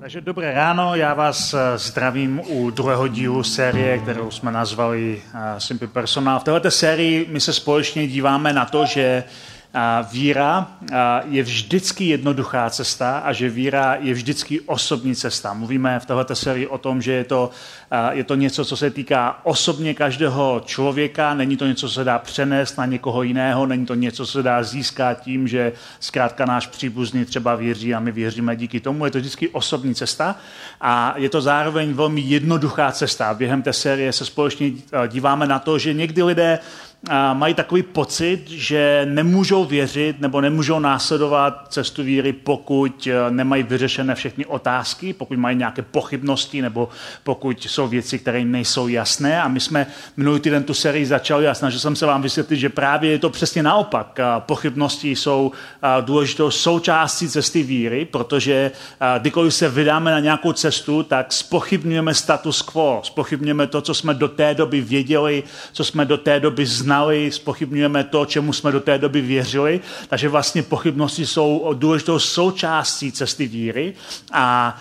Takže dobré ráno, já vás eh, zdravím u druhého dílu série, kterou jsme nazvali eh, Simple Personal. V této sérii my se společně díváme na to, že víra je vždycky jednoduchá cesta a že víra je vždycky osobní cesta. Mluvíme v této sérii o tom, že je to, je to něco, co se týká osobně každého člověka, není to něco, co se dá přenést na někoho jiného, není to něco, co se dá získat tím, že zkrátka náš příbuzný třeba věří a my věříme díky tomu. Je to vždycky osobní cesta a je to zároveň velmi jednoduchá cesta. Během té série se společně díváme na to, že někdy lidé mají takový pocit, že nemůžou věřit nebo nemůžou následovat cestu víry, pokud eh, nemají vyřešené všechny otázky, pokud mají nějaké pochybnosti nebo pokud jsou věci, které nejsou jasné. A my jsme minulý týden tu sérii začali a snažil jsem se vám vysvětlit, že právě je to přesně naopak. Pochybnosti jsou důležitou součástí cesty víry, protože kdykoliv se vydáme na nějakou cestu, tak spochybňujeme status quo, spochybňujeme to, co jsme do té doby věděli, co jsme do té doby znali znali, spochybňujeme to, čemu jsme do té doby věřili, takže vlastně pochybnosti jsou důležitou součástí cesty víry. A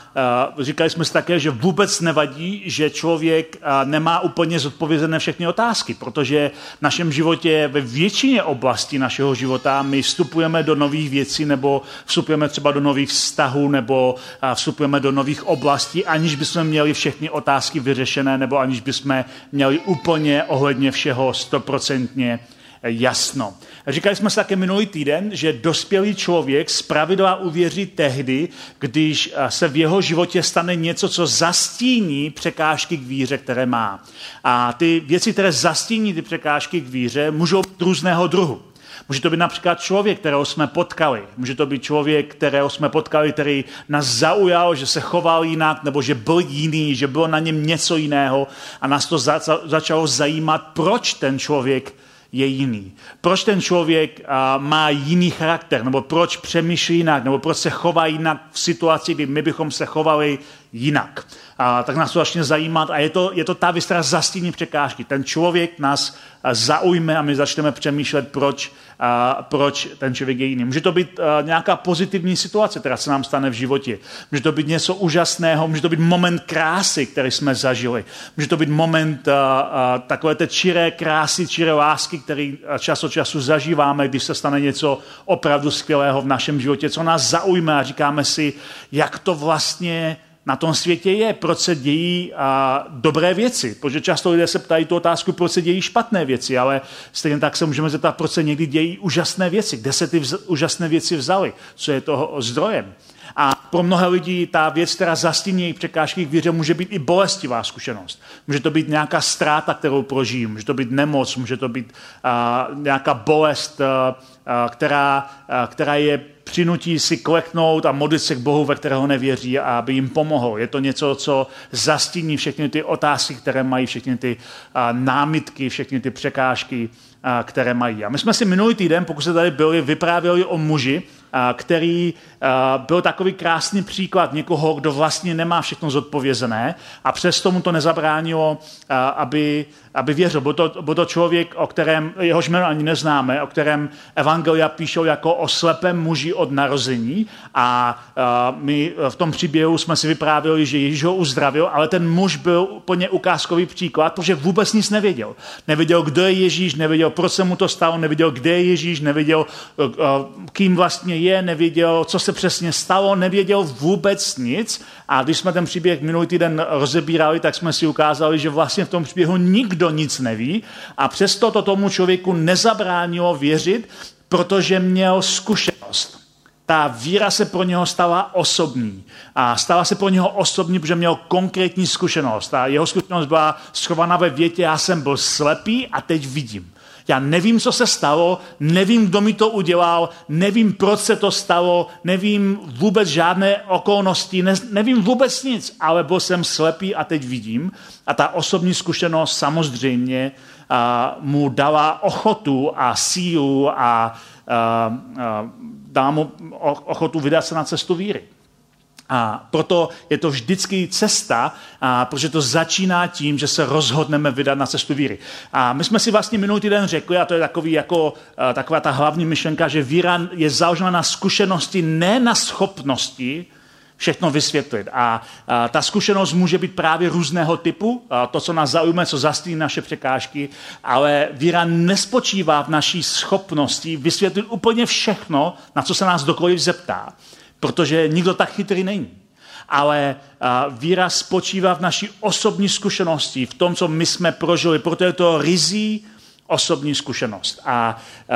uh, říkali jsme si také, že vůbec nevadí, že člověk uh, nemá úplně zodpovězené všechny otázky, protože v našem životě, ve většině oblastí našeho života, my vstupujeme do nových věcí nebo vstupujeme třeba do nových vztahů nebo uh, vstupujeme do nových oblastí, aniž bychom měli všechny otázky vyřešené nebo aniž bychom měli úplně ohledně všeho 100% stoprocentně jasno. Říkali jsme se také minulý týden, že dospělý člověk zpravidla uvěří tehdy, když eh, se v jeho životě stane něco, co zastíní překážky k víře, které má. A ty věci, které zastíní ty překážky k víře, můžou být různého druhu. Může to být například člověk, kterého jsme potkali. Může to být člověk, kterého jsme potkali, který nás zaujal, že se choval jinak, nebo že byl jiný, že bylo na něm něco jiného a nás to za, za, začalo zajímat, proč ten člověk je jiný. Proč ten člověk a, má jiný charakter, nebo proč přemýšlí jinak, nebo proč se chová jinak v situaci, kdy my bychom se chovali jinak. A, tak nás to začne zajímat a je to, je to ta která zastíní překážky. Ten člověk nás zaujme a my začneme přemýšlet, proč, a, proč ten člověk je jiný. Může to být a, nějaká pozitivní situace, která se nám stane v životě. Může to být něco úžasného, může to být moment krásy, který jsme zažili. Může to být moment a, a, takové té čiré krásy, čiré lásky, který čas od času zažíváme, když se stane něco opravdu skvělého v našem životě, co nás zaujme a říkáme si, jak to vlastně na tom světě je, proč se dějí a, dobré věci. Protože často lidé se ptají tu otázku, proč se dějí špatné věci, ale stejně tak se můžeme zeptat, proč se někdy dějí úžasné věci, kde se ty vz, úžasné věci vzaly, co je toho zdrojem. A pro mnohé lidi ta věc, která zastíní překážky k víře, může být i bolestivá zkušenost. Může to být nějaká ztráta, kterou prožijí, může to být nemoc, může to být uh, nějaká bolest, uh, která, uh, která je přinutí si kleknout a modlit se k Bohu, ve kterého nevěří, a aby jim pomohl. Je to něco, co zastíní všechny ty otázky, které mají, všechny ty námitky, všechny ty překážky, které mají. A my jsme si minulý týden, pokud se tady byli, vyprávěli o muži, který byl takový krásný příklad někoho, kdo vlastně nemá všechno zodpovězené a přesto mu to nezabránilo, aby, aby věřil. Byl to, byl to člověk, o kterém, jehož jméno ani neznáme, o kterém Evangelia píšou jako o slepém muži od narození a my v tom příběhu jsme si vyprávěli, že Ježíš ho uzdravil, ale ten muž byl úplně ukázkový příklad, protože vůbec nic nevěděl. Nevěděl, kdo je Ježíš, nevěděl, proč se mu to stalo, nevěděl, kde je Ježíš, nevěděl, kým vlastně je, nevěděl, co se přesně stalo, nevěděl vůbec nic. A když jsme ten příběh minulý týden rozebírali, tak jsme si ukázali, že vlastně v tom příběhu nikdo nic neví a přesto to tomu člověku nezabránilo věřit, protože měl zkušenost. Ta víra se pro něho stala osobní. A stala se pro něho osobní, protože měl konkrétní zkušenost. A jeho zkušenost byla schovaná ve větě, já jsem byl slepý a teď vidím. Já nevím, co se stalo, nevím, kdo mi to udělal, nevím, proč se to stalo, nevím vůbec žádné okolnosti, ne, nevím vůbec nic, ale byl jsem slepý a teď vidím. A ta osobní zkušenost samozřejmě a, mu dala ochotu a sílu a, a, a dá mu ochotu vydat se na cestu víry. A proto je to vždycky cesta, a protože to začíná tím, že se rozhodneme vydat na cestu víry. A my jsme si vlastně minulý týden řekli, a to je takový jako, taková ta hlavní myšlenka, že víra je založena na zkušenosti, ne na schopnosti všechno vysvětlit. A, a ta zkušenost může být právě různého typu, a to, co nás zaujme, co zastýní naše překážky, ale víra nespočívá v naší schopnosti vysvětlit úplně všechno, na co se nás dokoliv zeptá, protože nikdo tak chytrý není. Ale a, víra spočívá v naší osobní zkušenosti, v tom, co my jsme prožili, proto je to rizí osobní zkušenost. A uh,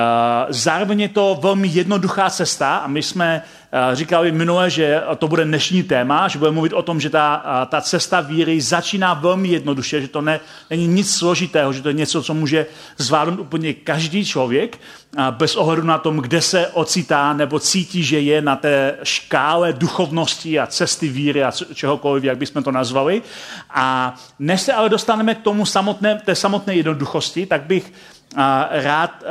zároveň je to velmi jednoduchá cesta a my jsme uh, říkali minule, že to bude dnešní téma, že budeme mluvit o tom, že ta, uh, ta cesta víry začíná velmi jednoduše, že to ne, není nic složitého, že to je něco, co může zvládnout úplně každý člověk, uh, bez ohledu na tom, kde se ocitá nebo cítí, že je na té škále duchovnosti a cesty víry a čehokoliv, jak bychom to nazvali. A než se ale dostaneme k tomu samotné, té samotné jednoduchosti, tak bych rád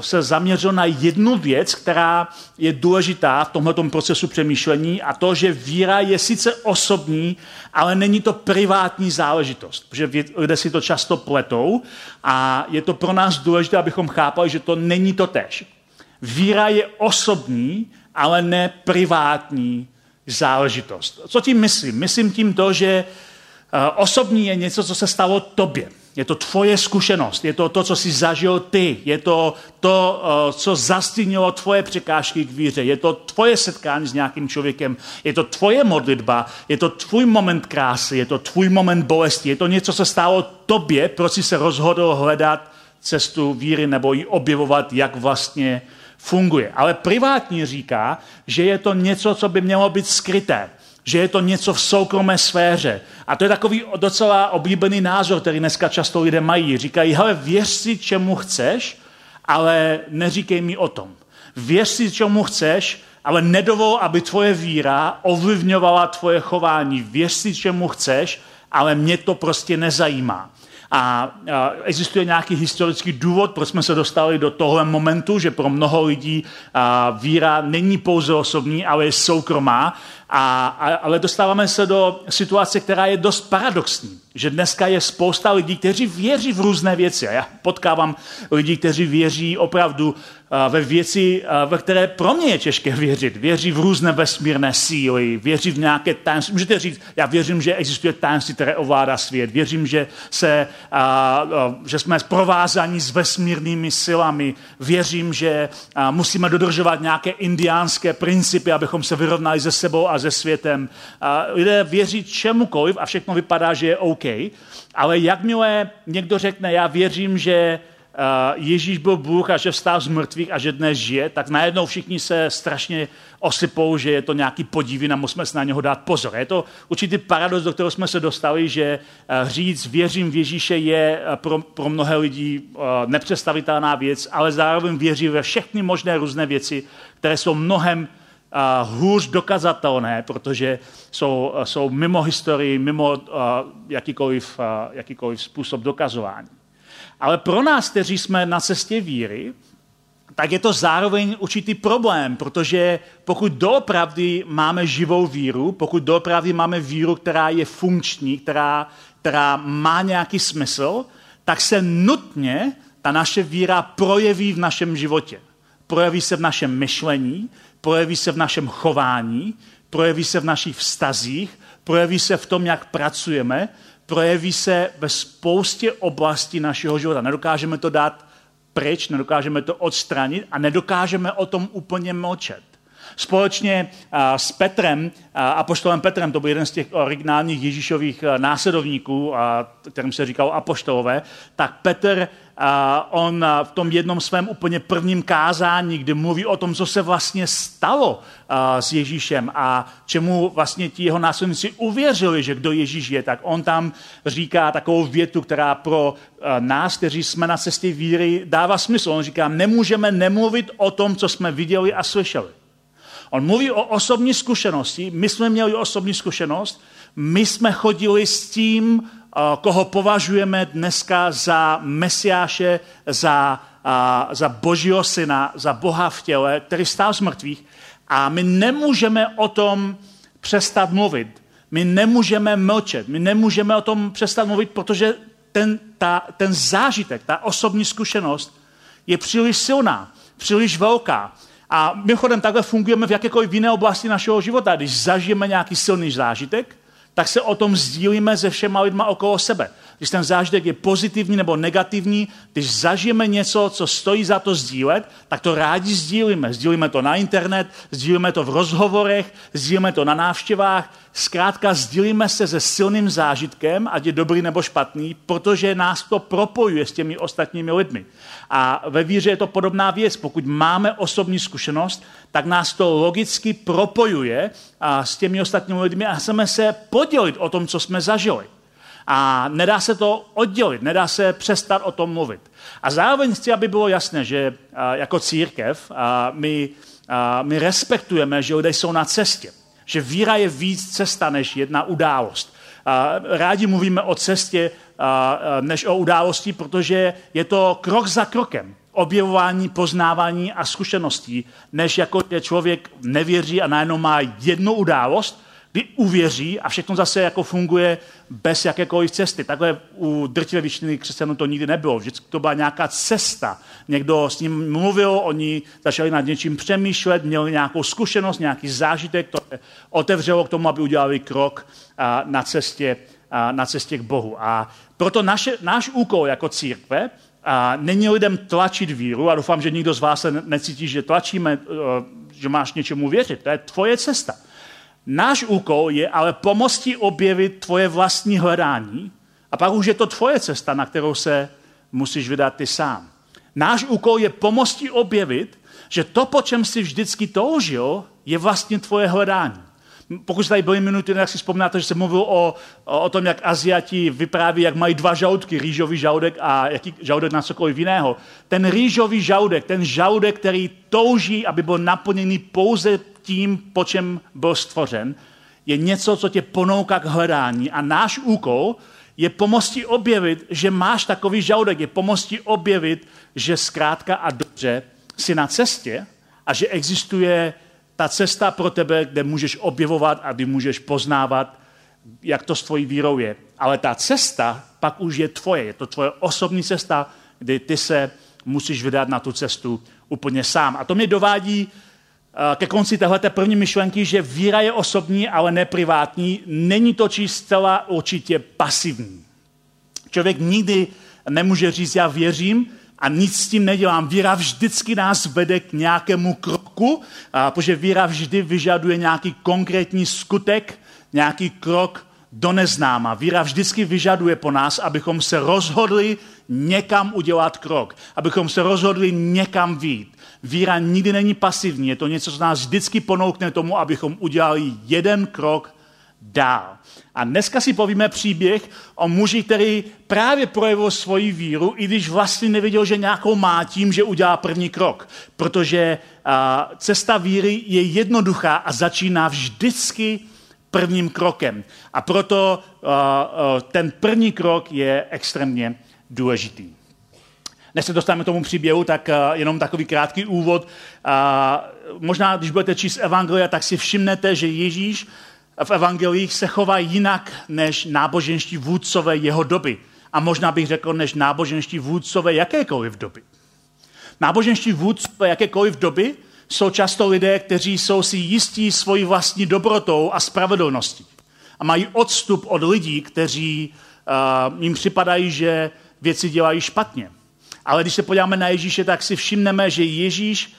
se zaměřil na jednu věc, která je důležitá v tomto procesu přemýšlení a to, že víra je sice osobní, ale není to privátní záležitost, protože lidé si to často pletou a je to pro nás důležité, abychom chápali, že to není to tež. Víra je osobní, ale ne privátní záležitost. Co tím myslím? Myslím tím to, že osobní je něco, co se stalo tobě. Je to tvoje zkušenost, je to to, co jsi zažil ty, je to to, eh, co zastínilo tvoje překážky k víře, je to tvoje setkání s nějakým člověkem, je to tvoje modlitba, je to tvůj moment krásy, je to tvůj moment bolesti, je to něco, co stálo tobě, proč jsi se rozhodl hledat cestu víry nebo ji objevovat, jak vlastně funguje. Ale privátní říká, že je to něco, co by mělo být skryté že je to něco v soukromé sféře. A to je takový docela oblíbený názor, který dneska často lidé mají. Říkají, hele, věř si, čemu chceš, ale neříkej mi o tom. Věř si, čemu chceš, ale nedovol, aby tvoje víra ovlivňovala tvoje chování. Věř si, čemu chceš, ale mě to prostě nezajímá. A existuje nějaký historický důvod, proč jsme se dostali do tohle momentu, že pro mnoho lidí víra není pouze osobní, ale je soukromá. A, ale dostáváme se do situace, která je dost paradoxní. Že dneska je spousta lidí, kteří věří v různé věci. A já potkávám lidi, kteří věří opravdu ve věci, ve které pro mě je těžké věřit. Věří v různé vesmírné síly, věří v nějaké tajemství. Můžete říct, já věřím, že existuje tajemství, které ovládá svět. Věřím, že, se, že jsme provázaní s vesmírnými silami. Věřím, že musíme dodržovat nějaké indiánské principy, abychom se vyrovnali se sebou a se světem. Lidé věří čemukoliv a všechno vypadá, že je OK. Ale jakmile někdo řekne, já věřím, že Ježíš byl Bůh a že vstál z mrtvých a že dnes žije, tak najednou všichni se strašně osypou, že je to nějaký podivin a musíme se na něho dát pozor. Je to určitý paradox, do kterého jsme se dostali, že říct věřím v Ježíše je pro, pro mnohé lidi nepředstavitelná věc, ale zároveň věří ve všechny možné různé věci, které jsou mnohem hůř dokazatelné, protože jsou, jsou mimo historii, mimo jakýkoliv, jakýkoliv způsob dokazování. Ale pro nás, kteří jsme na cestě víry, tak je to zároveň určitý problém, protože pokud doopravdy máme živou víru, pokud doopravdy máme víru, která je funkční, která, která má nějaký smysl, tak se nutně ta naše víra projeví v našem životě. Projeví se v našem myšlení, projeví se v našem chování, projeví se v našich vztazích, projeví se v tom, jak pracujeme, projeví se ve spoustě oblastí našeho života. Nedokážeme to dát pryč, nedokážeme to odstranit a nedokážeme o tom úplně mlčet. Společně s Petrem, apoštolem Petrem, to byl jeden z těch originálních Ježíšových následovníků, kterým se říkalo apoštolové, tak Petr on v tom jednom svém úplně prvním kázání, kdy mluví o tom, co se vlastně stalo s Ježíšem a čemu vlastně ti jeho následníci uvěřili, že kdo Ježíš je, tak on tam říká takovou větu, která pro nás, kteří jsme na cestě víry, dává smysl. On říká, nemůžeme nemluvit o tom, co jsme viděli a slyšeli. On mluví o osobní zkušenosti, my jsme měli osobní zkušenost, my jsme chodili s tím, koho považujeme dneska za mesiáše, za, za božího syna, za Boha v těle, který stál z mrtvých a my nemůžeme o tom přestat mluvit. My nemůžeme mlčet, my nemůžeme o tom přestat mluvit, protože ten, ta, ten zážitek, ta osobní zkušenost je příliš silná, příliš velká. A mimochodem takhle fungujeme v jakékoliv jiné oblasti našeho života. Když zažijeme nějaký silný zážitek, tak se o tom sdílíme se všema lidma okolo sebe. Když ten zážitek je pozitivní nebo negativní, když zažijeme něco, co stojí za to sdílet, tak to rádi sdílíme. Sdílíme to na internet, sdílíme to v rozhovorech, sdílíme to na návštěvách. Zkrátka sdílíme se se silným zážitkem, ať je dobrý nebo špatný, protože nás to propojuje s těmi ostatními lidmi. A ve víře je to podobná věc. Pokud máme osobní zkušenost, tak nás to logicky propojuje s těmi ostatními lidmi a chceme se podělit o tom, co jsme zažili. A nedá se to oddělit, nedá se přestat o tom mluvit. A zároveň chci, aby bylo jasné, že jako církev my, my respektujeme, že lidé jsou na cestě. Že víra je víc cesta než jedna událost. Rádi mluvíme o cestě než o události, protože je to krok za krokem objevování, poznávání a zkušeností, než jako je člověk nevěří a najednou má jednu událost, kdy uvěří a všechno zase jako funguje bez jakékoliv cesty. Takhle u drtivé většiny křesťanů to nikdy nebylo. Vždycky to byla nějaká cesta. Někdo s ním mluvil, oni začali nad něčím přemýšlet, měli nějakou zkušenost, nějaký zážitek, to otevřelo k tomu, aby udělali krok na cestě, na cestě k Bohu. A proto naše, náš úkol jako církve a není lidem tlačit víru a doufám, že nikdo z vás se necítí, že tlačíme, eh, že máš něčemu věřit. To je tvoje cesta. Náš úkol je ale pomoci objevit tvoje vlastní hledání a pak už je to tvoje cesta, na kterou se musíš vydat ty sám. Náš úkol je pomoci objevit, že to, po čem jsi vždycky toužil, je vlastně tvoje hledání. Pokud tady byli minuty, tak si vzpomínáte, že jsem mluvil o, o, o tom, jak Aziati vypráví, jak mají dva žaludky, rýžový žaludek a jaký žaludek na cokoliv jiného. Ten rýžový žaludek, ten žaludek, který touží, aby byl naplněný pouze tím, po čem byl stvořen, je něco, co tě ponouká k hledání. A náš úkol je pomoci objevit, že máš takový žaludek, je pomoci objevit, že zkrátka a dobře si na cestě a že existuje ta cesta pro tebe, kde můžeš objevovat a kdy můžeš poznávat, jak to s tvojí vírou je. Ale ta cesta pak už je tvoje. Je to tvoje osobní cesta, kdy ty se musíš vydat na tu cestu úplně sám. A to mě dovádí ke konci téhleté první myšlenky, že víra je osobní, ale neprivátní. Není to či zcela určitě pasivní. Člověk nikdy nemůže říct, já věřím, a nic s tím nedělám. Víra vždycky nás vede k nějakému kroku, protože víra vždy vyžaduje nějaký konkrétní skutek, nějaký krok do neznáma. Víra vždycky vyžaduje po nás, abychom se rozhodli někam udělat krok, abychom se rozhodli někam vít. Víra nikdy není pasivní, je to něco, co nás vždycky ponoukne tomu, abychom udělali jeden krok dál. A dneska si povíme příběh o muži, který právě projevil svoji víru, i když vlastně nevěděl, že nějakou má tím, že udělá první krok. Protože cesta víry je jednoduchá a začíná vždycky prvním krokem. A proto ten první krok je extrémně důležitý. Než se dostaneme k tomu příběhu, tak jenom takový krátký úvod. Možná, když budete číst Evangelia, tak si všimnete, že Ježíš v evangelích se chová jinak než náboženští vůdcové jeho doby. A možná bych řekl, než náboženští vůdcové jakékoliv doby. Náboženští vůdcové jakékoliv doby jsou často lidé, kteří jsou si jistí svojí vlastní dobrotou a spravedlností. A mají odstup od lidí, kteří uh, jim připadají, že věci dělají špatně. Ale když se podíváme na Ježíše, tak si všimneme, že Ježíš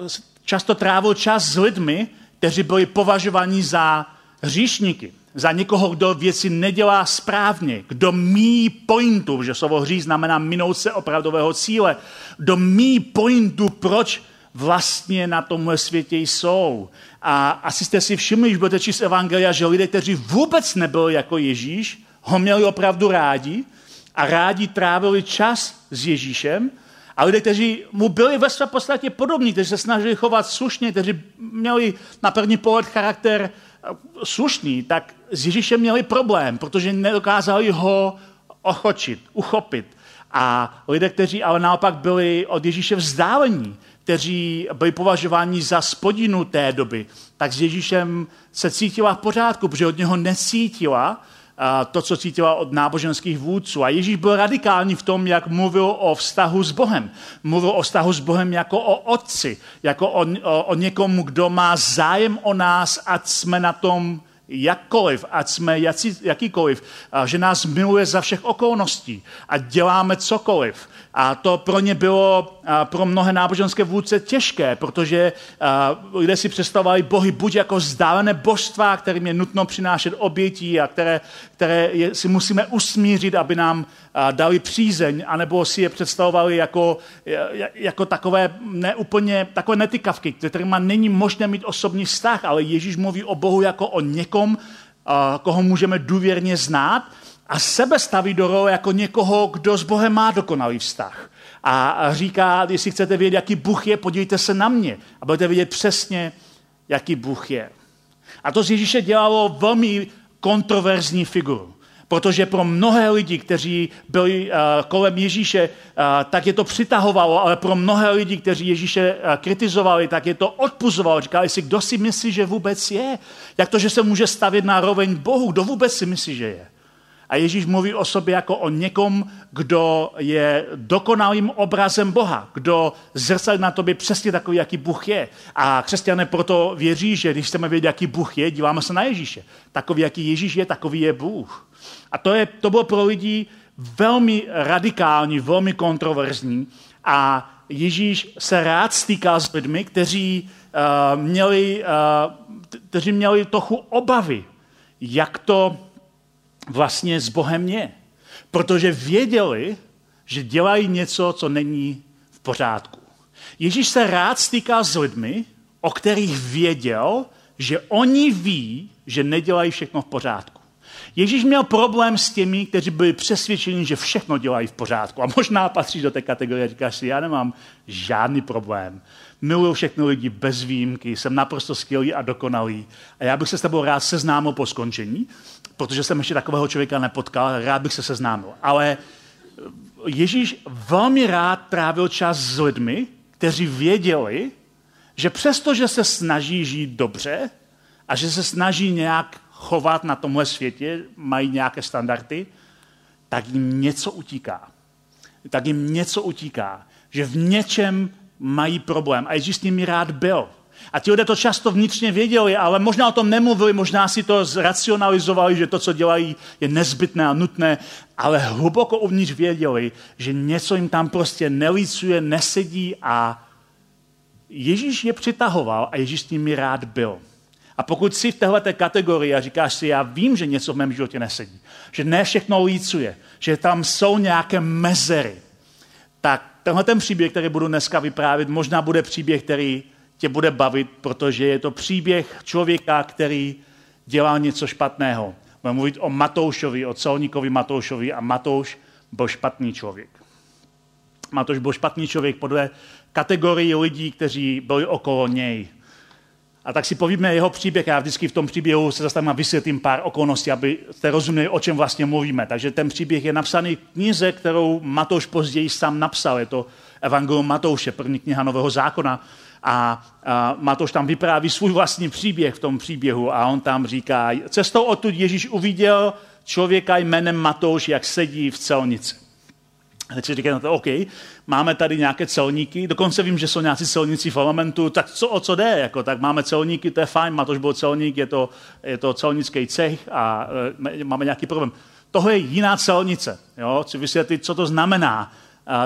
uh, často trávil čas s lidmi, kteří byli považováni za hříšníky, za někoho, kdo věci nedělá správně, kdo mí pointu, že slovo hří znamená minout se opravdového cíle, kdo mí pointu, proč vlastně na tomhle světě jsou. A asi jste si všimli, když budete číst Evangelia, že lidé, kteří vůbec nebyli jako Ježíš, ho měli opravdu rádi a rádi trávili čas s Ježíšem a lidé, kteří mu byli ve své podstatě podobní, kteří se snažili chovat slušně, kteří měli na první pohled charakter eh, slušný, tak s Ježíšem měli problém, protože nedokázali ho ochočit, uchopit. A lidé, kteří ale naopak byli od Ježíše vzdálení, kteří byli považováni za spodinu té doby, tak s Ježíšem se cítila v pořádku, protože od něho necítila to, co cítila od náboženských vůdců. A Ježíš byl radikální v tom, jak mluvil o vztahu s Bohem. Mluvil o vztahu s Bohem jako o otci, jako o, o, o někomu, kdo má zájem o nás, ať jsme na tom jakkoliv, ať jsme jaký, jakýkoliv, že nás miluje za všech okolností a děláme cokoliv. A to pro ně bylo pro mnohé náboženské vůdce těžké, protože lidé si představovali bohy buď jako vzdálené božstva, kterým je nutno přinášet obětí a které, které si musíme usmířit, aby nám dali přízeň, anebo si je představovali jako, jako takové neúplně, takové netykavky, kterýma není možné mít osobní vztah, ale Ježíš mluví o Bohu jako o někom, koho můžeme důvěrně znát a sebe staví do role jako někoho, kdo s Bohem má dokonalý vztah. A říká, jestli chcete vědět, jaký Bůh je, podívejte se na mě a budete vědět přesně, jaký Bůh je. A to z Ježíše dělalo velmi kontroverzní figuru. Protože pro mnohé lidi, kteří byli uh, kolem Ježíše, uh, tak je to přitahovalo, ale pro mnohé lidi, kteří Ježíše uh, kritizovali, tak je to odpuzovalo. Říkali si, kdo si myslí, že vůbec je? Jak to, že se může stavět na roveň Bohu? Kdo vůbec si myslí, že je? A Ježíš mluví o sobě jako o někom, kdo je dokonalým obrazem Boha, kdo zrcadlí na tobě přesně takový, jaký Bůh je. A křesťané proto věří, že když chceme vědět, jaký Bůh je, díváme se na Ježíše. Takový, jaký Ježíš je, takový je Bůh. A to, je, to bylo pro lidi velmi radikální, velmi kontroverzní. A Ježíš se rád stýkal s lidmi, kteří, uh, měli, uh, kteří měli trochu obavy, jak to vlastně s Bohem je. Protože věděli, že dělají něco, co není v pořádku. Ježíš se rád stýká s lidmi, o kterých věděl, že oni ví, že nedělají všechno v pořádku. Ježíš měl problém s těmi, kteří byli přesvědčeni, že všechno dělají v pořádku. A možná patří do té kategorie, říkáš si, já nemám žádný problém. Miluju všechny lidi bez výjimky, jsem naprosto skvělý a dokonalý. A já bych se s tebou rád seznámil po skončení protože jsem ještě takového člověka nepotkal, rád bych se seznámil. Ale Ježíš velmi rád trávil čas s lidmi, kteří věděli, že přesto, že se snaží žít dobře a že se snaží nějak chovat na tomhle světě, mají nějaké standardy, tak jim něco utíká. Tak jim něco utíká. Že v něčem mají problém. A Ježíš s nimi rád byl. A ti lidé to často vnitřně věděli, ale možná o tom nemluvili, možná si to zracionalizovali, že to, co dělají, je nezbytné a nutné, ale hluboko uvnitř věděli, že něco jim tam prostě nelícuje, nesedí a Ježíš je přitahoval a Ježíš s nimi rád byl. A pokud jsi v této kategorii a říkáš si, já vím, že něco v mém životě nesedí, že ne všechno lícuje, že tam jsou nějaké mezery, tak tenhle ten příběh, který budu dneska vyprávět, možná bude příběh, který tě bude bavit, protože je to příběh člověka, který dělal něco špatného. Budeme mluvit o Matoušovi, o celníkovi Matoušovi a Matouš byl špatný člověk. Matouš byl špatný člověk podle kategorii lidí, kteří byli okolo něj. A tak si povíme jeho příběh. Já vždycky v tom příběhu se zastavím a vysvětlím pár okolností, aby jste rozuměli, o čem vlastně mluvíme. Takže ten příběh je napsaný v knize, kterou Matouš později sám napsal. Je to Evangelium Matouše, první kniha Nového zákona. A, a Matoš tam vypráví svůj vlastní příběh v tom příběhu a on tam říká, cestou odtud Ježíš uviděl člověka jménem Matouš, jak sedí v celnici. A teď si říkáte, no OK, máme tady nějaké celníky, dokonce vím, že jsou nějací celníci v parlamentu, tak co, o co jde? Jako, tak máme celníky, to je fajn, Matoš byl celník, je to, je to celnický cech a e, máme nějaký problém. Tohle je jiná celnice. Jo? Chci vysvětlit, co to znamená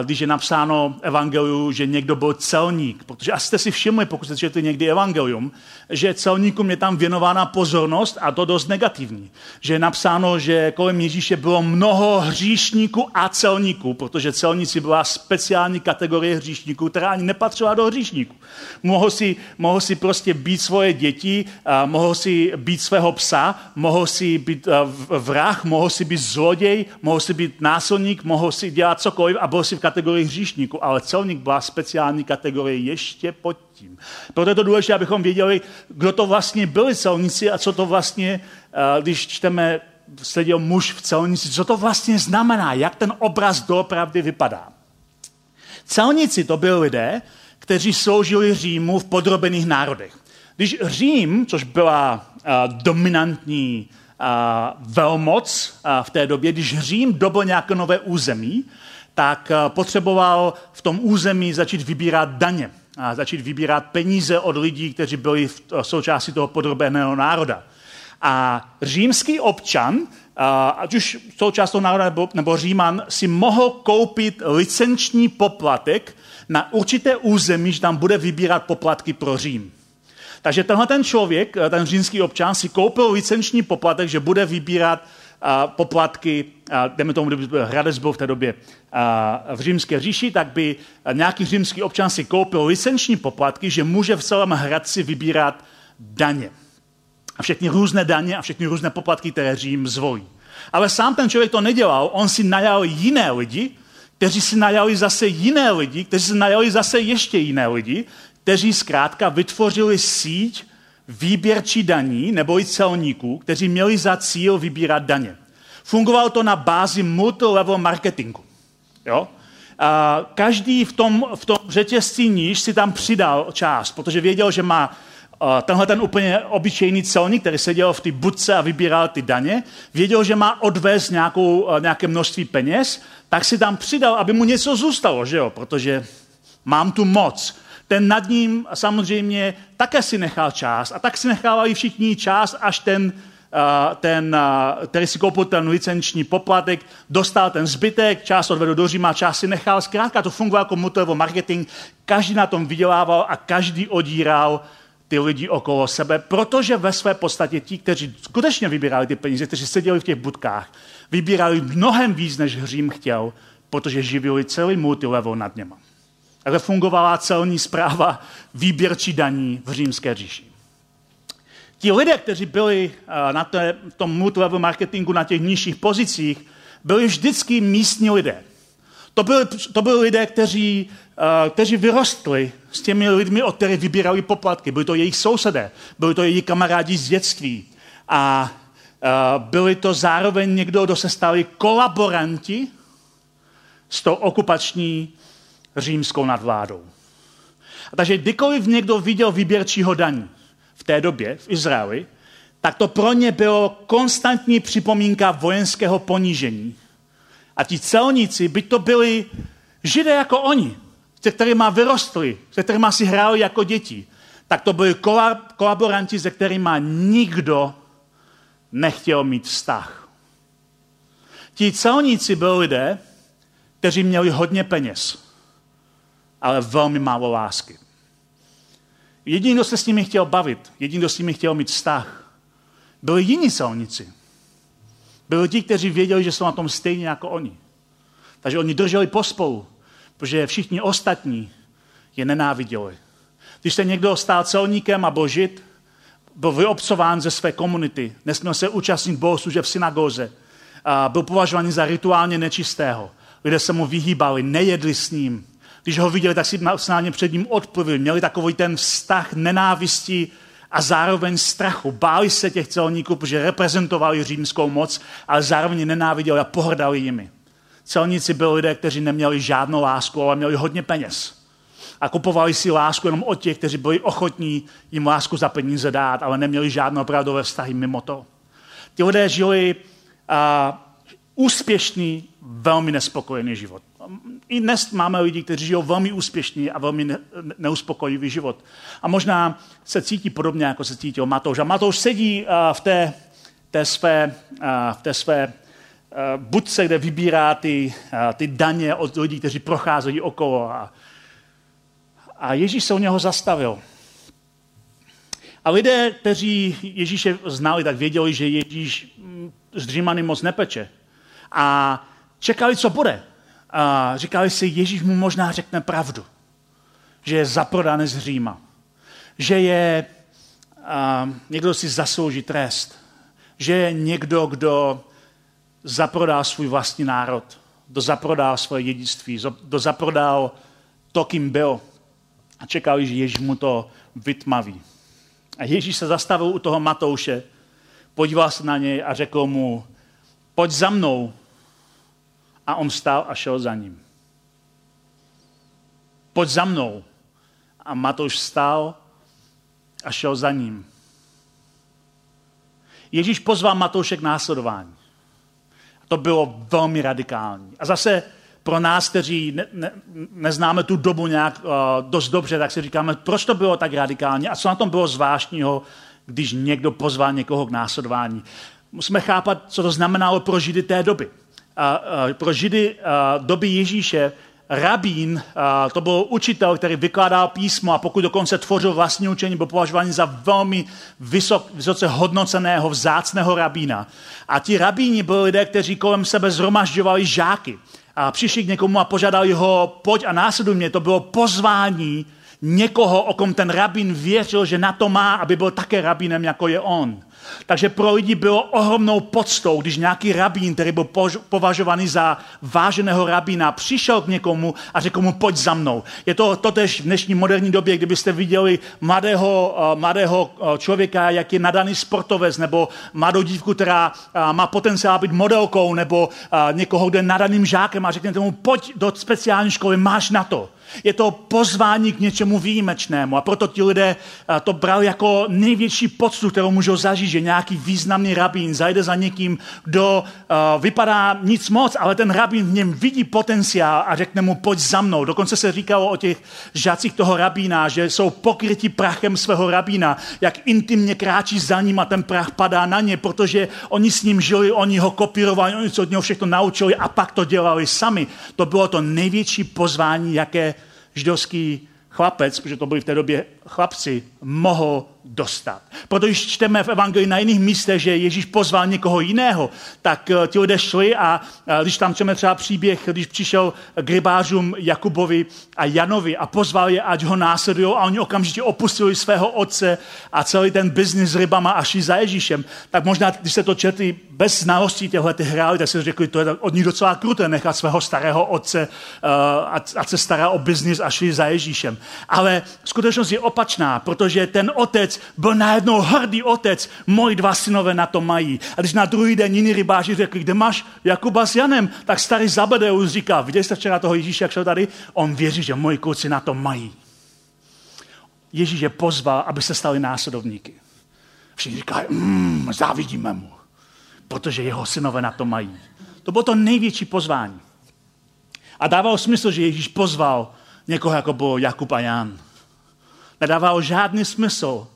když je napsáno evangeliu, že někdo byl celník. Protože asi jste si všimli, pokud jste četli někdy evangelium, že celníkům je tam věnována pozornost a to dost negativní. Že je napsáno, že kolem Ježíše bylo mnoho hříšníků a celníků, protože celníci byla speciální kategorie hříšníků, která ani nepatřila do hříšníků. Mohl si, mohl si prostě být svoje děti, mohl si být svého psa, mohl si být vrah, mohl si být zloděj, mohl si být násilník, mohl si dělat cokoliv a byl si v kategorii hříšníků, ale celník byla speciální kategorie ještě pod tím. Proto je to důležité, abychom věděli, kdo to vlastně byli celníci a co to vlastně, eh, když čteme, seděl muž v celnici, co to vlastně znamená, jak ten obraz doopravdy vypadá. Celníci to byli lidé, kteří sloužili Římu v podrobených národech. Když Řím, což byla uh, dominantní velmoc v té době, když Řím dobil nějaké nové území, tak potřeboval v tom území začít vybírat daně a začít vybírat peníze od lidí, kteří byli v součástí toho podrobeného národa. A římský občan, ať už součást toho národa nebo, nebo Říman, si mohl koupit licenční poplatek na určité území, že tam bude vybírat poplatky pro Řím. Takže tenhle ten člověk, ten římský občan, si koupil licenční poplatek, že bude vybírat poplatky, jdeme tomu, kdyby Hradec byl v té době v římské říši, tak by nějaký římský občan si koupil licenční poplatky, že může v celém Hradci vybírat daně. A všechny různé daně a všechny různé poplatky, které Řím zvolí. Ale sám ten člověk to nedělal, on si najal jiné lidi, kteří si najali zase jiné lidi, kteří si najali zase ještě jiné lidi, kteří zkrátka vytvořili síť výběrčí daní nebo i celníků, kteří měli za cíl vybírat daně. Fungovalo to na bázi multilevel marketingu. Jo? A každý v tom, v tom řetězci níž si tam přidal část, protože věděl, že má tenhle ten úplně obyčejný celník, který seděl v té budce a vybíral ty daně, věděl, že má odvést nějakou, nějaké množství peněz, tak si tam přidal, aby mu něco zůstalo, že jo? protože mám tu moc. Ten nad ním samozřejmě také si nechal čas a tak si nechávali všichni čas, až ten, ten, který si koupil ten licenční poplatek, dostal ten zbytek, část odvedl do Říma, část si nechal. Zkrátka to fungovalo jako motorový marketing, každý na tom vydělával a každý odíral ty lidi okolo sebe, protože ve své podstatě ti, kteří skutečně vybírali ty peníze, kteří seděli v těch budkách, vybírali mnohem víc, než Řím chtěl, protože živili celý multilevel nad něma. Takhle fungovala celní zpráva výběrčí daní v římské říši. Ti lidé, kteří byli eh, na té, tom multilevel marketingu na těch nižších pozicích, byli vždycky místní lidé. To byli, to byli lidé, kteří, uh, kteří vyrostli s těmi lidmi, od kterých vybírali poplatky. Byli to jejich sousedé, byli to jejich kamarádi z dětství. A uh, byli to zároveň někdo, kdo se stali kolaboranti s tou okupační římskou nadvládou. A takže kdykoliv někdo viděl výběrčího daní v té době v Izraeli, tak to pro ně bylo konstantní připomínka vojenského ponížení a ti celníci, by to byli židé jako oni, se kterými vyrostli, se kterými si hráli jako děti, tak to byli kolaboranti, se kterými nikdo nechtěl mít vztah. Ti celníci byli lidé, kteří měli hodně peněz, ale velmi málo lásky. Jediný, kdo se s nimi chtěl bavit, jediný, kdo s nimi chtěl mít vztah, byli jiní celníci. Byli ti, kteří věděli, že jsou na tom stejně jako oni. Takže oni drželi pospolu, protože všichni ostatní je nenáviděli. Když se někdo stál celníkem a byl žid, byl vyobcován ze své komunity, nesměl se účastnit bohoslužeb v synagoze, a byl považovaný za rituálně nečistého. Lidé se mu vyhýbali, nejedli s ním. Když ho viděli, tak si snadně před ním odplivili. Měli takový ten vztah nenávisti a zároveň strachu. Báli se těch celníků, protože reprezentovali římskou moc, ale zároveň nenáviděli a pohrdali jimi. Celníci byli lidé, kteří neměli žádnou lásku, ale měli hodně peněz. A kupovali si lásku jenom od těch, kteří byli ochotní jim lásku za peníze dát, ale neměli žádné opravdové vztahy mimo to. Ti lidé žili a, úspěšný, velmi nespokojený život. I dnes máme lidi, kteří žijou velmi úspěšný a velmi ne, neuspokojivý život. A možná se cítí podobně, jako se cítil Matouš. A Matouš sedí v té, té své, v té své budce, kde vybírá ty, ty daně od lidí, kteří procházejí okolo. A, a Ježíš se u něho zastavil. A lidé, kteří Ježíše znali, tak věděli, že Ježíš z Římany moc nepeče. A čekali, co bude a říkali si, Ježíš mu možná řekne pravdu, že je zaprodaný z Říma, že je a, někdo si zaslouží trest, že je někdo, kdo zaprodal svůj vlastní národ, kdo zaprodal svoje dědictví, kdo zaprodal to, kým byl. A čekali, že Ježíš mu to vytmaví. A Ježíš se zastavil u toho Matouše, podíval se na něj a řekl mu, pojď za mnou, a on stál a šel za ním. Pojď za mnou. A Matouš stál a šel za ním. Ježíš pozval Matouše k následování. To bylo velmi radikální. A zase pro nás, kteří ne, ne, neznáme tu dobu nějak uh, dost dobře, tak si říkáme, proč to bylo tak radikální a co na tom bylo zvláštního, když někdo pozval někoho k následování. Musíme chápat, co to znamenalo pro Židy té doby. Pro Židy doby Ježíše rabín, to byl učitel, který vykládal písmo a pokud dokonce tvořil vlastní učení, byl považovaný za velmi vysok, vysoce hodnoceného, vzácného rabína. A ti rabíni byli lidé, kteří kolem sebe zhromažďovali žáky. A přišli k někomu a požádali ho, pojď a následuj mě. To bylo pozvání někoho, o kom ten rabín věřil, že na to má, aby byl také rabínem, jako je on. Takže pro lidi bylo ohromnou podstou, když nějaký rabín, který byl považovaný za váženého rabína, přišel k někomu a řekl mu, pojď za mnou. Je to totež v dnešní moderní době, kdybyste viděli mladého, uh, mladého uh, člověka, jak je nadaný sportovec, nebo mladou dívku, která uh, má potenciál být modelkou, nebo někoho, kdo je nadaným žákem a řeknete mu, pojď do speciální školy, máš na to. Je to pozvání k něčemu výjimečnému a proto ti lidé eh, to brali jako největší poctu, kterou můžou zažít, že nějaký významný rabín zajde za někým, kdo uh, vypadá nic moc, ale ten rabín v něm vidí potenciál a řekne mu, pojď za mnou. Dokonce se říkalo o těch žácích toho rabína, že jsou pokryti prachem svého rabína, jak intimně kráčí za ním a ten prach padá na ně, protože oni s ním žili, oni ho kopírovali, oni se od něho všechno naučili a pak to dělali sami. To bylo to největší pozvání, jaké židovský chlapec, protože to byli v té době chlapci, mohl dostat. Proto když čteme v Evangelii na jiných místech, že Ježíš pozval někoho jiného, tak eh, ti lidé šli a když tam čteme třeba příběh, když přišel k rybářům Jakubovi a Janovi a pozval je, ať ho následují a oni okamžitě opustili svého otce a celý ten biznis s rybama a šli za Ježíšem, tak možná, když se to četli bez znalostí těchto těch hráli, tak si řekli, to je od nich docela kruté nechat svého starého otce, uh, ať se stará o biznis a šli za Ježíšem. Ale skutečnost je opačná, protože ten otec byl najednou hrdý otec, moji dva synové na to mají. A když na druhý den jiný rybáři řekli, kde máš Jakuba s Janem, tak starý Zabedeus říká, viděli jste včera toho Ježíše, jak šel tady? On věří, že moji kluci na to mají. Ježíš je pozval, aby se stali následovníky. Všichni říkají, mm, závidíme mu, protože jeho synové na to mají. To bylo to největší pozvání. A dávalo smysl, že Ježíš pozval někoho, jako byl Jakub a Jan. Nedávalo žádný smysl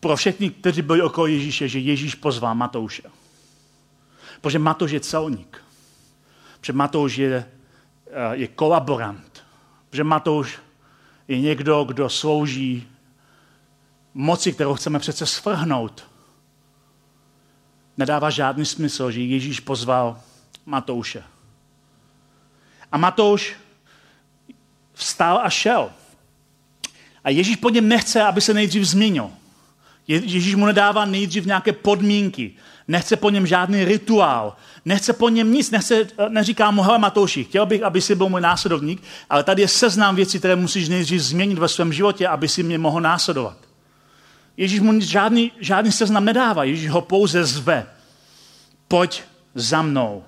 pro všechny, kteří byli okolo Ježíše, že Ježíš pozval Matouše. Protože Matouš je celník. Protože Matouš je, eh, je kolaborant. Protože Matouš je někdo, kdo slouží moci, kterou chceme přece svrhnout. Nedává žádný smysl, že Ježíš pozval Matouše. A Matouš vstál a šel. A Ježíš po něm nechce, aby se nejdřív změnil. Ježíš mu nedává nejdřív nějaké podmínky. Nechce po něm žádný rituál. Nechce po něm nic. Nechce, neříká mu, hele Matouši, chtěl bych, aby si byl můj následovník, ale tady je seznam věcí, které musíš nejdřív změnit ve svém životě, aby si mě mohl následovat. Ježíš mu žádný, žádný seznam nedává. Ježíš ho pouze zve. Pojď za mnou.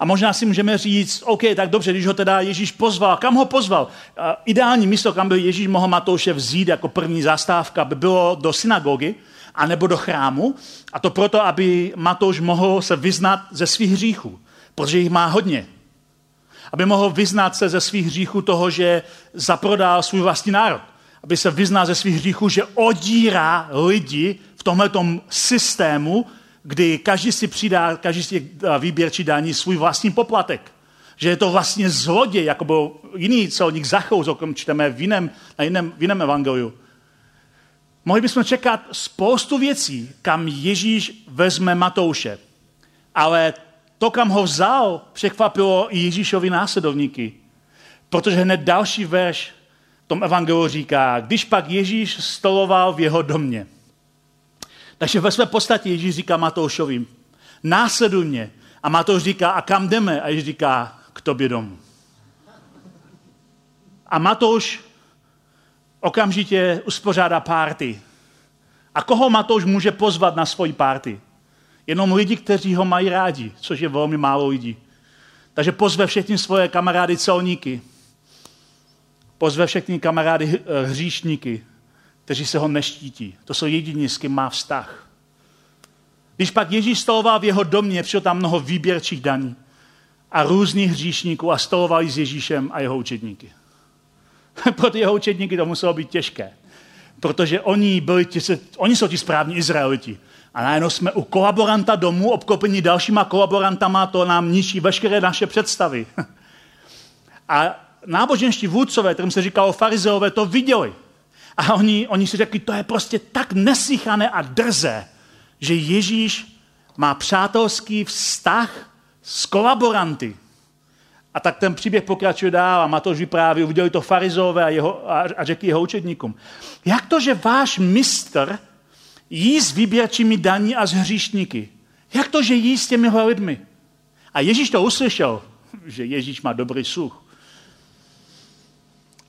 A možná si můžeme říct, OK, tak dobře, když ho teda Ježíš pozval, kam ho pozval? Ideální místo, kam by Ježíš mohl Matouše vzít jako první zastávka, by bylo do synagogy, anebo do chrámu. A to proto, aby Matouš mohl se vyznat ze svých hříchů, protože jich má hodně. Aby mohl vyznat se ze svých hříchů toho, že zaprodal svůj vlastní národ. Aby se vyznal ze svých hříchů, že odírá lidi v tomto systému, kdy každý si přidá, každý si eh, výběrčí daní svůj vlastní poplatek. Že je to vlastně zloděj, jako byl jiný celník Zachous, o kom čteme v jiném, na jiném, v jiném evangeliu. Mohli bychom čekat spoustu věcí, kam Ježíš vezme Matouše. Ale to, kam ho vzal, překvapilo i Ježíšovi následovníky. Protože hned další verš v tom evangeliu říká, když pak Ježíš stoloval v jeho domě. Takže ve své podstatě Ježíš říká Matoušovi, následuj mě. A Matouš říká, a kam jdeme? A Ježíš říká, k tobě domů. A Matouš okamžitě uspořádá párty. A koho Matouš může pozvat na svoji párty? Jenom lidi, kteří ho mají rádi, což je velmi málo lidí. Takže pozve všechny svoje kamarády celníky. Pozve všechny kamarády hříšníky, kteří se ho neštítí. To jsou jediní, s kým má vztah. Když pak Ježíš stoloval v jeho domě, přišlo tam mnoho výběrčích daní a různých hříšníků a stolovali s Ježíšem a jeho učedníky. Pro ty jeho učedníky to muselo být těžké, protože oni, byli ti, oni jsou ti správní Izraeliti. A najednou jsme u kolaboranta domů, obklopení dalšíma kolaborantama, to nám ničí veškeré naše představy. A náboženští vůdcové, kterým se říkalo farizeové, to viděli. A oni, oni si řekli, to je prostě tak neslychané a drze, že Ježíš má přátelský vztah s kolaboranty. A tak ten příběh pokračuje dál a Matoš vypráví, uviděli to farizové a, jeho, a, a řekli jeho učedníkům. Jak to, že váš mistr jí s výběrčími daní a s hříšníky? Jak to, že jí s těmihle lidmi? A Ježíš to uslyšel, že Ježíš má dobrý sluch.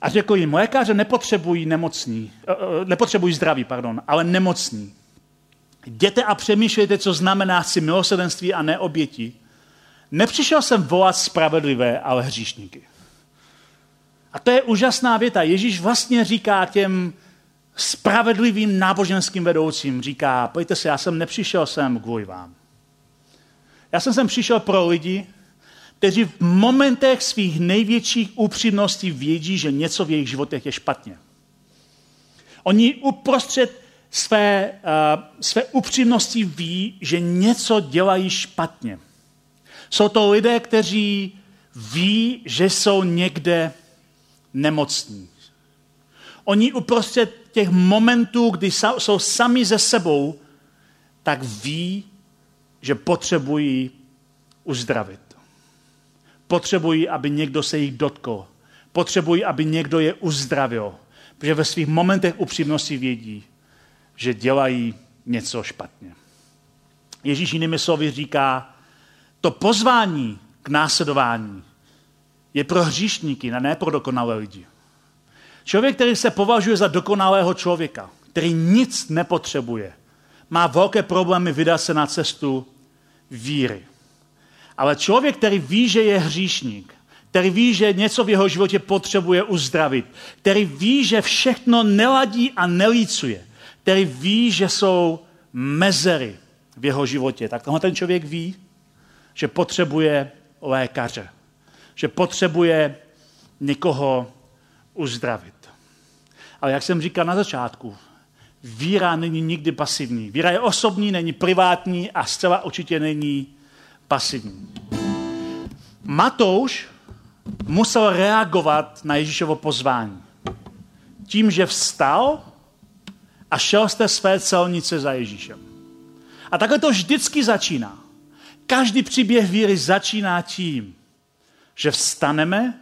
A řekl jim, lékaře nepotřebují nemocní, eh, eh, nepotřebují zdraví, pardon, ale nemocní. Jděte a přemýšlejte, co znamená si milosedenství a ne oběti. Nepřišel jsem volat spravedlivé, ale hříšníky. A to je úžasná věta. Ježíš vlastně říká těm spravedlivým náboženským vedoucím, říká, pojďte se, já jsem nepřišel sem kvůli vám. Já jsem sem přišel pro lidi, kteří v momentech svých největších upřímností vědí, že něco v jejich životech je špatně. Oni uprostřed své, uh, své upřímnosti ví, že něco dělají špatně. Jsou to lidé, kteří ví, že jsou někde nemocní. Oni uprostřed těch momentů, kdy jsou sami ze sebou, tak ví, že potřebují uzdravit. Potřebují, aby někdo se jich dotkl. Potřebují, aby někdo je uzdravil. Protože ve svých momentech upřímnosti vědí, že dělají něco špatně. Ježíš jinými slovy říká, to pozvání k následování je pro hříšníky, a ne pro dokonalé lidi. Člověk, který se považuje za dokonalého člověka, který nic nepotřebuje, má velké problémy vydat se na cestu víry. Ale člověk, který ví, že je hříšník, který ví, že něco v jeho životě potřebuje uzdravit, který ví, že všechno neladí a nelícuje, který ví, že jsou mezery v jeho životě, tak tohle ten člověk ví, že potřebuje lékaře, že potřebuje někoho uzdravit. Ale jak jsem říkal na začátku, víra není nikdy pasivní. Víra je osobní, není privátní a zcela určitě není pasivní. Matouš musel reagovat na Ježíšovo pozvání. Tím, že vstal a šel z té své celnice za Ježíšem. A takhle to vždycky začíná. Každý příběh víry začíná tím, že vstaneme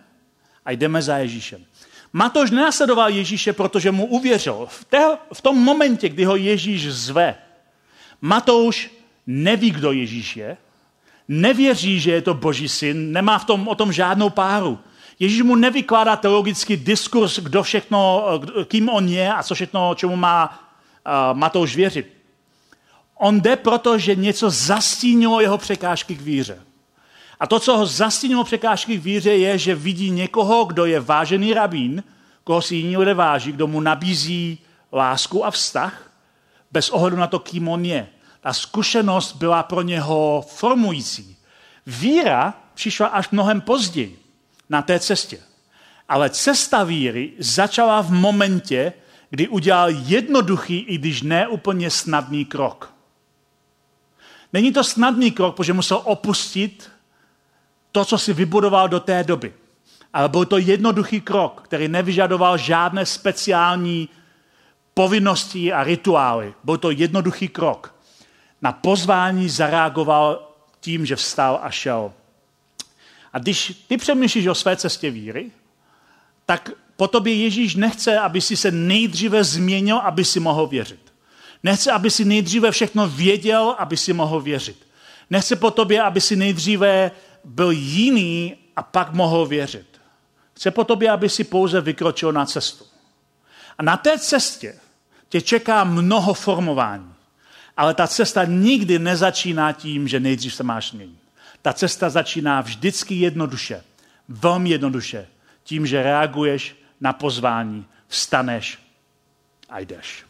a jdeme za Ježíšem. Matouš nenásledoval Ježíše, protože mu uvěřil. V, té, v tom momentě, kdy ho Ježíš zve, Matouš neví, kdo Ježíš je, nevěří, že je to boží syn, nemá v tom, o tom žádnou páru. Ježíš mu nevykládá teologický diskurs, kdo všechno, kým on je a co všechno, čemu má uh, Matouš věřit. On jde proto, že něco zastínilo jeho překážky k víře. A to, co ho zastínilo překážky k víře, je, že vidí někoho, kdo je vážený rabín, koho si jiní lidé váží, kdo mu nabízí lásku a vztah, bez ohledu na to, kým on je. Ta zkušenost byla pro něho formující. Víra přišla až mnohem později na té cestě. Ale cesta víry začala v momentě, kdy udělal jednoduchý, i když ne úplně snadný krok. Není to snadný krok, protože musel opustit to, co si vybudoval do té doby. Ale byl to jednoduchý krok, který nevyžadoval žádné speciální povinnosti a rituály. Byl to jednoduchý krok. Na pozvání zareagoval tím, že vstal a šel. A když ty přemýšlíš o své cestě víry, tak po tobě Ježíš nechce, aby si se nejdříve změnil, aby si mohl věřit. Nechce, aby si nejdříve všechno věděl, aby si mohl věřit. Nechce po tobě, aby si nejdříve byl jiný a pak mohl věřit. Chce po tobě, aby si pouze vykročil na cestu. A na té cestě tě čeká mnoho formování. Ale ta cesta nikdy nezačíná tím, že nejdřív se máš měnit. Ta cesta začíná vždycky jednoduše, velmi jednoduše, tím, že reaguješ na pozvání, vstaneš a jdeš.